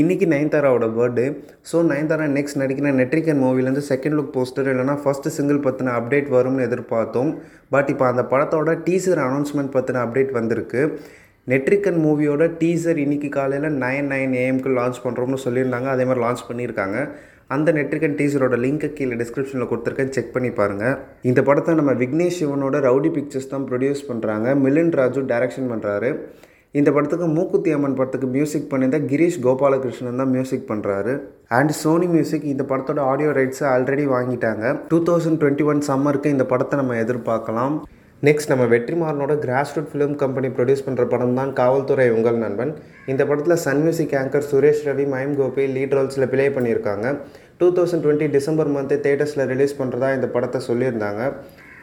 இன்றைக்கி நயன்தாராவோட birthday so Nayanthara next நடிக்கிற நெட்ரிகன் மூவிலேருந்து செகண்ட் லுக் போஸ்டர் இல்லைனா ஃபஸ்ட்டு சிங்கிள் பற்றின அப்டேட் வரும்னு எதிர்பார்த்தோம். பட் இப்போ அந்த படத்தோட டீசர் அனௌன்ஸ்மெண்ட் பற்றின அப்டேட் வந்திருக்கு. நெட்ரிகன் மூவியோட டீசர் இன்றைக்கி காலையில் நைன் நைன் ஏஎம்க்கு லான்ச் பண்ணுறோம்னு சொல்லியிருந்தாங்க. அதே மாதிரி லான்ச் பண்ணியிருக்காங்க. அந்த நெட்ரிகன் டீசரோட லிங்க்கை கீழே டிஸ்கிரிப்ஷனில் கொடுத்துருக்கேன். செக் பண்ணி பாருங்கள் இந்த படத்தை நம்ம விக்னேஷ் சிவனோட ரவுடி பிக்சர்ஸ் தான் ப்ரொடியூஸ் பண்ணுறாங்க மிலின் ராஜு டைரக்ஷன் பண்ணுறாரு இந்த படத்துக்கு மூக்குத்தி அம்மன் படத்துக்கு மியூசிக் பண்ணியிருந்த கிரீஷ் கோபாலகிருஷ்ணன் தான் மியூசிக் பண்ணுறாரு அண்ட் சோனி மியூசிக் இந்த படத்தோட ஆடியோ ரைட்ஸை ஆல்ரெடி வாங்கிட்டாங்க. டூ தௌசண்ட் டுவெண்ட்டி ஒன் சம்மருக்கு இந்த படத்தை நம்ம எதிர்பார்க்கலாம். நெக்ஸ்ட் நம்ம வெற்றிமாறனோட Grass Root Film Company produce பண்ணுற படம் தான் காவல்துறை உங்கள் நண்பன். இந்த படத்தில் Sun Music anchor Suresh Ravi Mime Gopi lead ரோல்ஸில் play பண்ணியிருக்காங்க. Two thousand twenty December month தேட்டர்ஸில் release பண்ணுறதா இந்த படத்தை சொல்லியிருந்தாங்க.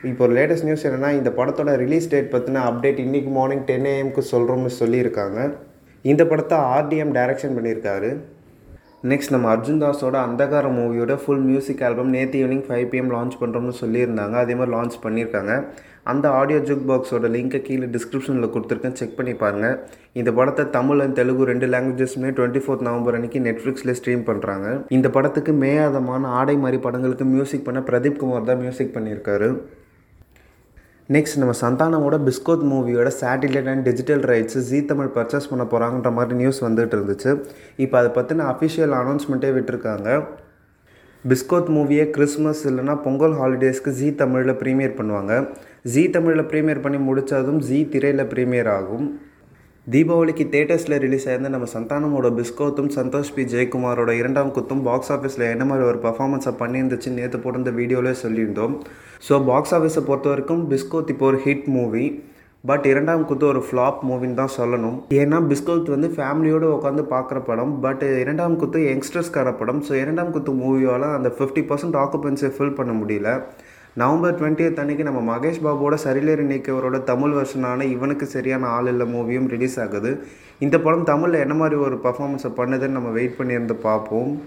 இப்போ ஒரு லேட்டஸ்ட் நியூஸ் என்னென்னா இந்த படத்தோட ரிலீஸ் டேட் பற்றின அப்டேட் இன்றைக்கி மார்னிங் டென் ஏஎம்க்கு சொல்கிறோம்னு சொல்லியிருக்காங்க. இந்த படத்தை ஆர்டிஎம் டைரக்ஷன் பண்ணியிருக்காரு. நெக்ஸ்ட் நம்ம அர்ஜுன் தாஸோட அந்தகார மூவியோட ஃபுல் மியூசிக் ஆல்பம் நேற்று ஈவினிங் ஃபைவ் பிஎம் லான்ச் பண்ணுறோம்னு சொல்லியிருந்தாங்க. அதே மாதிரி லான்ச் பண்ணியிருக்காங்க. அந்த ஆடியோ ஜுக் பாக்ஸோட லிங்க்கை கீழே டிஸ்கிரிப்ஷனில் கொடுத்துருக்கேன். செக் பண்ணி பாருங்கள் இந்த படத்தை தமிழ் அண்ட் தெலுங்கு ரெண்டு லாங்குவேஜஸ்மே டுவெண்ட்டி ஃபோர்த் நவம்பர் அன்றைக்கி நெட்ஃப்ளிக்ஸில் ஸ்ட்ரீம் பண்ணுறாங்க இந்த படத்துக்கு மேயாதமான ஆடை மாதிரி படங்களுக்கு மியூசிக் பண்ண பிரதீப் குமார் தான் மியூசிக் பண்ணியிருக்காரு. நெக்ஸ்ட் நம்ம சந்தானமோட பிஸ்கோத் மூவியோட satellite and digital rights Zee Tamil purchase பண்ண போகிறாங்கன்ற மாதிரி நியூஸ் வந்துட்டு இருந்துச்சு. இப்போ அதை பற்றின அஃபிஷியல் அனௌன்ஸ்மெண்ட்டே விட்டுருக்காங்க. பிஸ்கோத் மூவியை கிறிஸ்மஸ் இல்லைனா பொங்கல் ஹாலிடேஸ்க்கு ஜீ தமிழில் ப்ரீமியர் பண்ணுவாங்க. ஜீ தமிழில் ப்ரீமியர் பண்ணி முடித்ததும் ஜீ திரையில் ப்ரீமியர் ஆகும். தீபாவளிக்கு தேட்டர்ஸில் ரிலீஸ் ஆயிருந்த நம்ம சந்தானமோட பிஸ்கோத்தும் சந்தோஷ் பி. ஜெயக்குமாரோட இரண்டாம் குத்தும் பாக்ஸ் ஆஃபீஸில் என்ன மாதிரி ஒரு பர்ஃபார்மன்ஸை பண்ணியிருந்துச்சு நேற்று போட்டிருந்த வீடியோவிலே சொல்லியிருந்தோம். ஸோ பாக்ஸ் ஆஃபீஸை பொறுத்த வரைக்கும் பிஸ்கோத் இப்போ ஒரு ஹிட் மூவி பட் இரண்டாம் குத்து ஒரு ஃப்ளாப் மூவின்னு தான் சொல்லணும். ஏன்னா பிஸ்கோத் வந்து ஃபேமிலியோடு உட்காந்து பார்க்குற படம். பட் இரண்டாம் குத்து யங்ஸ்டர்ஸ்க்கான படம். ஸோ இரண்டாம் குத்து மூவியால் அந்த ஃபிஃப்டி பர்சன்ட் ஆக்குபென்சியை ஃபில் பண்ண முடியல. நவம்பர் டுவெண்ட்டியத் அன்னைக்கு நம்ம மகேஷ் பாபுவோட சரிலேறு நீக்கவரோட தமிழ் வருஷனான இவனுக்கு சரியான ஆள் இல்லை மூவியும் ரிலீஸ் ஆகுது. இந்த படம் தமிழில் என்ன மாதிரி ஒரு பர்ஃபார்மன்ஸை பண்ணுதுன்னு நம்ம வெயிட் பண்ணியிருந்து பார்ப்போம்.